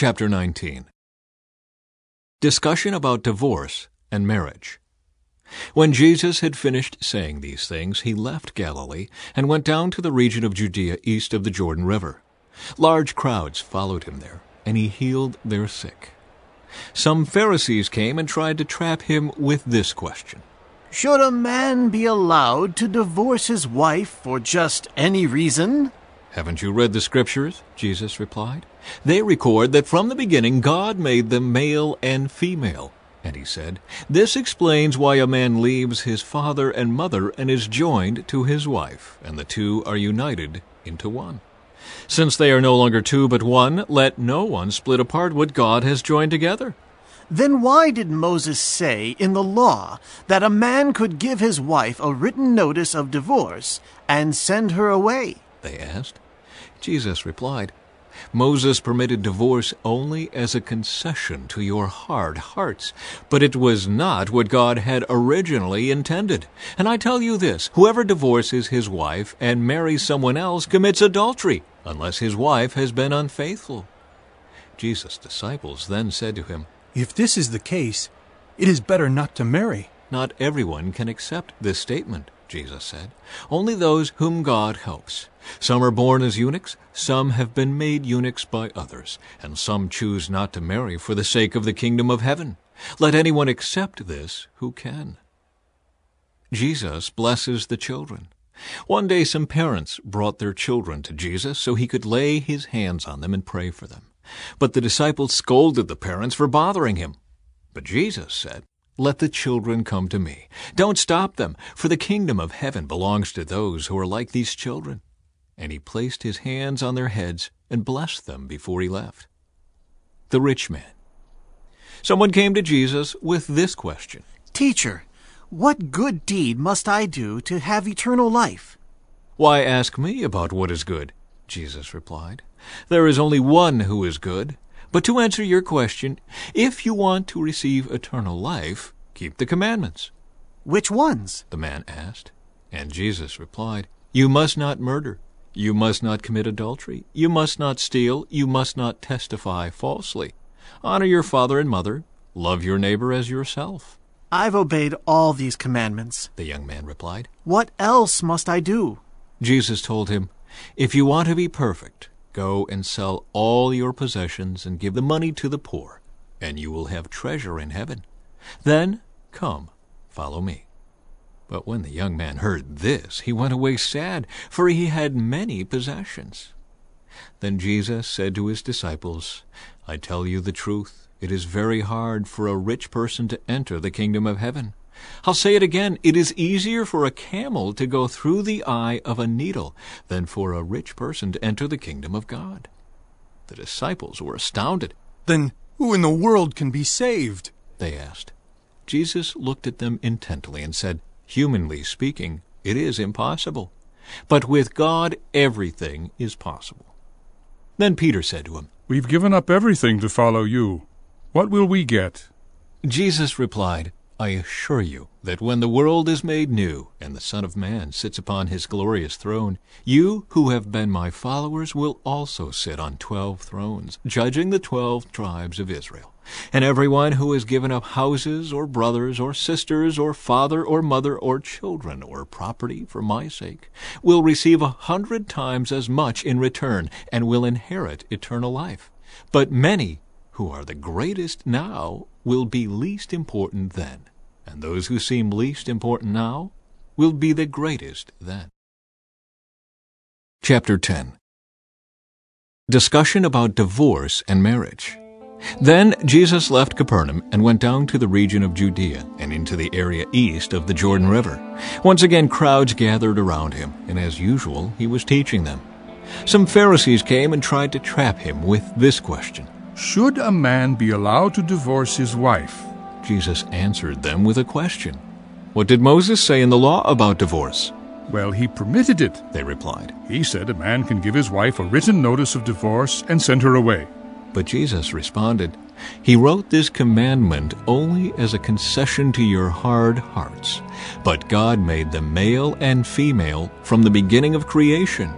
Chapter 19 Discussion about divorce and marriage. When Jesus had finished saying these things, he left Galilee and went down to the region of Judea east of the Jordan River. Large crowds followed him there, and he healed their sick. Some Pharisees came and tried to trap him with this question Should a man be allowed to divorce his wife for just any reason? Haven't you read the Scriptures? Jesus replied. They record that from the beginning God made them male and female. And he said, This explains why a man leaves his father and mother and is joined to his wife, and the two are united into one. Since they are no longer two but one, let no one split apart what God has joined together. Then why did Moses say in the law that a man could give his wife a written notice of divorce and send her away? They asked. Jesus replied, Moses permitted divorce only as a concession to your hard hearts, but it was not what God had originally intended. And I tell you this whoever divorces his wife and marries someone else commits adultery, unless his wife has been unfaithful. Jesus' disciples then said to him, If this is the case, it is better not to marry. Not everyone can accept this statement. Jesus said. Only those whom God helps. Some are born as eunuchs, some have been made eunuchs by others, and some choose not to marry for the sake of the kingdom of heaven. Let anyone accept this who can. Jesus blesses the children. One day some parents brought their children to Jesus so he could lay his hands on them and pray for them. But the disciples scolded the parents for bothering him. But Jesus said, let the children come to me. Don't stop them, for the kingdom of heaven belongs to those who are like these children. And he placed his hands on their heads and blessed them before he left. The rich man. Someone came to Jesus with this question Teacher, what good deed must I do to have eternal life? Why ask me about what is good? Jesus replied. There is only one who is good. But to answer your question, if you want to receive eternal life, keep the commandments. Which ones? The man asked. And Jesus replied, You must not murder. You must not commit adultery. You must not steal. You must not testify falsely. Honor your father and mother. Love your neighbor as yourself. I've obeyed all these commandments, the young man replied. What else must I do? Jesus told him, If you want to be perfect, Go and sell all your possessions and give the money to the poor, and you will have treasure in heaven. Then come, follow me. But when the young man heard this, he went away sad, for he had many possessions. Then Jesus said to his disciples, I tell you the truth, it is very hard for a rich person to enter the kingdom of heaven. I'll say it again. It is easier for a camel to go through the eye of a needle than for a rich person to enter the kingdom of God. The disciples were astounded. Then who in the world can be saved? They asked. Jesus looked at them intently and said, Humanly speaking, it is impossible. But with God everything is possible. Then Peter said to him, We've given up everything to follow you. What will we get? Jesus replied, I assure you that when the world is made new and the Son of Man sits upon his glorious throne, you who have been my followers will also sit on twelve thrones, judging the twelve tribes of Israel. And everyone who has given up houses or brothers or sisters or father or mother or children or property for my sake will receive a hundred times as much in return and will inherit eternal life. But many who are the greatest now will be least important then, and those who seem least important now will be the greatest then. Chapter 10 Discussion about divorce and marriage. Then Jesus left Capernaum and went down to the region of Judea and into the area east of the Jordan River. Once again, crowds gathered around him, and as usual, he was teaching them. Some Pharisees came and tried to trap him with this question should a man be allowed to divorce his wife? Jesus answered them with a question. What did Moses say in the law about divorce? Well, he permitted it, they replied. He said a man can give his wife a written notice of divorce and send her away. But Jesus responded, He wrote this commandment only as a concession to your hard hearts. But God made them male and female from the beginning of creation.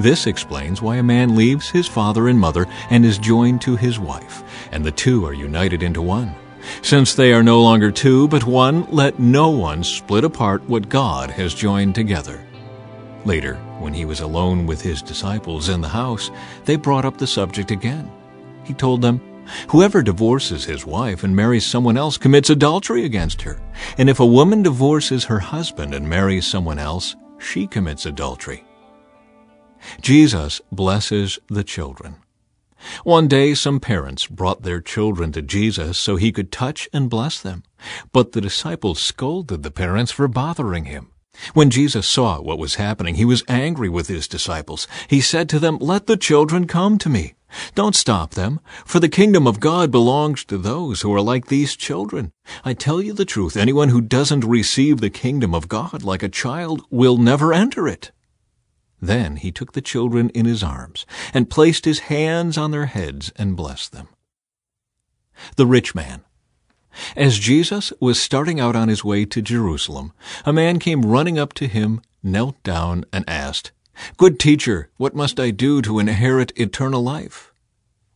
This explains why a man leaves his father and mother and is joined to his wife, and the two are united into one. Since they are no longer two but one, let no one split apart what God has joined together. Later, when he was alone with his disciples in the house, they brought up the subject again. He told them, Whoever divorces his wife and marries someone else commits adultery against her. And if a woman divorces her husband and marries someone else, she commits adultery. Jesus blesses the children. One day some parents brought their children to Jesus so he could touch and bless them. But the disciples scolded the parents for bothering him. When Jesus saw what was happening, he was angry with his disciples. He said to them, Let the children come to me. Don't stop them, for the kingdom of God belongs to those who are like these children. I tell you the truth, anyone who doesn't receive the kingdom of God like a child will never enter it. Then he took the children in his arms and placed his hands on their heads and blessed them. The rich man. As Jesus was starting out on his way to Jerusalem, a man came running up to him, knelt down, and asked, Good teacher, what must I do to inherit eternal life?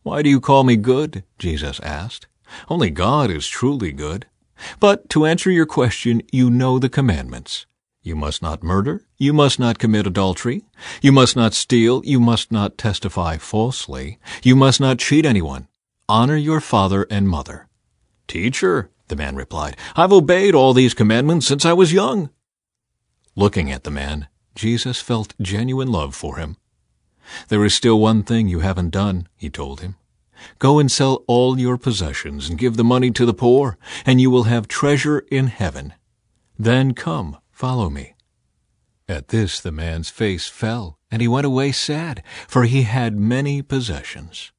Why do you call me good? Jesus asked. Only God is truly good. But to answer your question, you know the commandments. You must not murder. You must not commit adultery. You must not steal. You must not testify falsely. You must not cheat anyone. Honor your father and mother. Teacher, the man replied, I've obeyed all these commandments since I was young. Looking at the man, Jesus felt genuine love for him. There is still one thing you haven't done, he told him. Go and sell all your possessions and give the money to the poor, and you will have treasure in heaven. Then come, Follow me. At this the man's face fell, and he went away sad, for he had many possessions.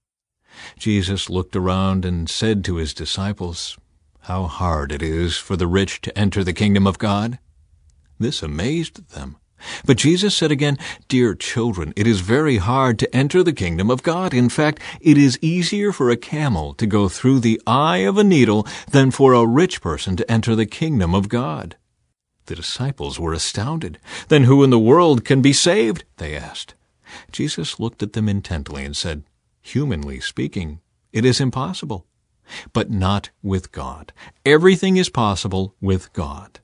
Jesus looked around and said to his disciples, How hard it is for the rich to enter the kingdom of God! This amazed them. But Jesus said again, Dear children, it is very hard to enter the kingdom of God. In fact, it is easier for a camel to go through the eye of a needle than for a rich person to enter the kingdom of God. The disciples were astounded. Then who in the world can be saved? they asked. Jesus looked at them intently and said, Humanly speaking, it is impossible, but not with God. Everything is possible with God.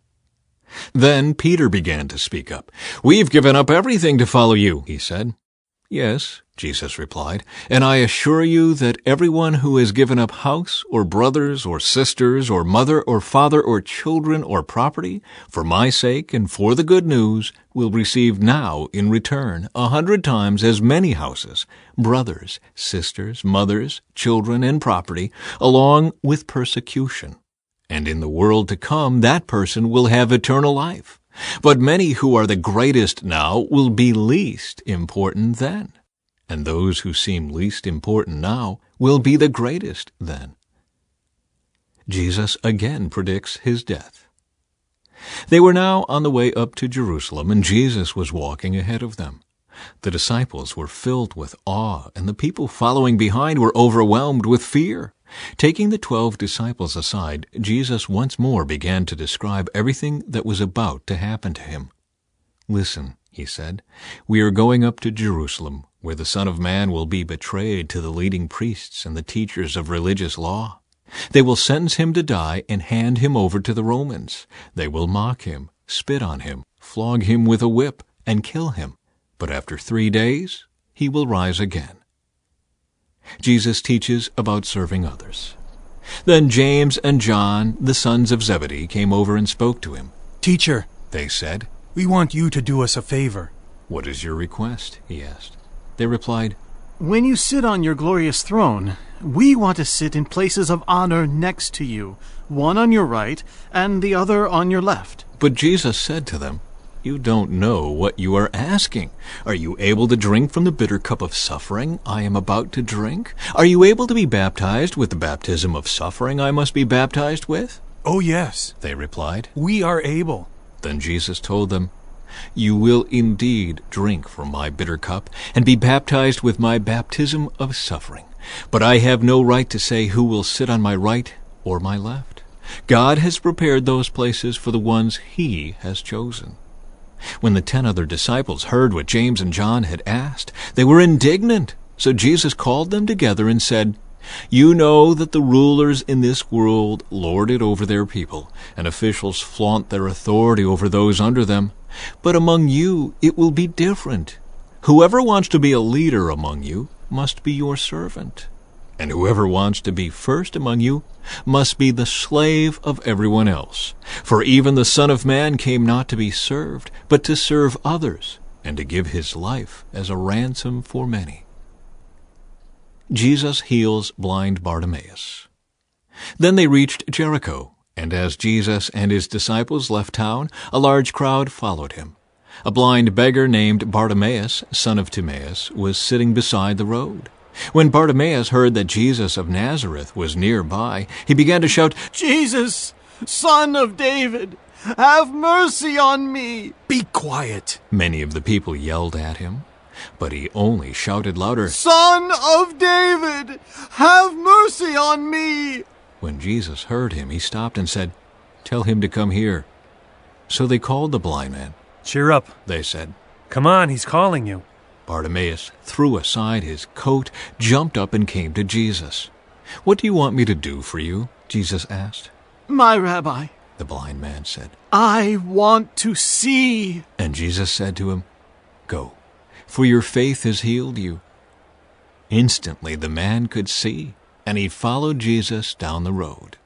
Then Peter began to speak up. We've given up everything to follow you, he said. Yes, Jesus replied, and I assure you that everyone who has given up house, or brothers, or sisters, or mother, or father, or children, or property, for my sake and for the good news, will receive now in return a hundred times as many houses, brothers, sisters, mothers, children, and property, along with persecution. And in the world to come, that person will have eternal life. But many who are the greatest now will be least important then, and those who seem least important now will be the greatest then. Jesus again predicts his death. They were now on the way up to Jerusalem, and Jesus was walking ahead of them. The disciples were filled with awe, and the people following behind were overwhelmed with fear. Taking the twelve disciples aside, Jesus once more began to describe everything that was about to happen to him. Listen, he said, we are going up to Jerusalem, where the Son of Man will be betrayed to the leading priests and the teachers of religious law. They will sentence him to die and hand him over to the Romans. They will mock him, spit on him, flog him with a whip, and kill him. But after three days he will rise again. Jesus teaches about serving others. Then James and John, the sons of Zebedee, came over and spoke to him. Teacher, They said, we want you to do us a favor. What is your request? he asked. They replied, When you sit on your glorious throne, we want to sit in places of honor next to you, one on your right and the other on your left. But Jesus said to them, You don't know what you are asking. Are you able to drink from the bitter cup of suffering I am about to drink? Are you able to be baptized with the baptism of suffering I must be baptized with? Oh, yes, They replied. we are able. Then Jesus told them, You will indeed drink from my bitter cup and be baptized with my baptism of suffering. But I have no right to say who will sit on my right or my left. God has prepared those places for the ones he has chosen. When the ten other disciples heard what James and John had asked, they were indignant. So Jesus called them together and said, You know that the rulers in this world lord it over their people, and officials flaunt their authority over those under them. But among you it will be different. Whoever wants to be a leader among you must be your servant. And whoever wants to be first among you must be the slave of everyone else. For even the Son of Man came not to be served, but to serve others, and to give his life as a ransom for many. Jesus heals blind Bartimaeus. Then they reached Jericho, and as Jesus and his disciples left town, a large crowd followed him. A blind beggar named Bartimaeus, son of Timaeus, was sitting beside the road. When Bartimaeus heard that Jesus of Nazareth was nearby, he began to shout, Jesus, son of David, have mercy on me. Be quiet. Many of the people yelled at him, but he only shouted louder, Son of David, have mercy on me. When Jesus heard him, he stopped and said, Tell him to come here. So they called the blind man. Cheer up. They said, Come on, he's calling you. Bartimaeus threw aside his coat, jumped up, and came to Jesus. What do you want me to do for you? Jesus asked. My rabbi, The blind man said. I want to see. And Jesus said to him, Go, for your faith has healed you. Instantly the man could see, and he followed Jesus down the road.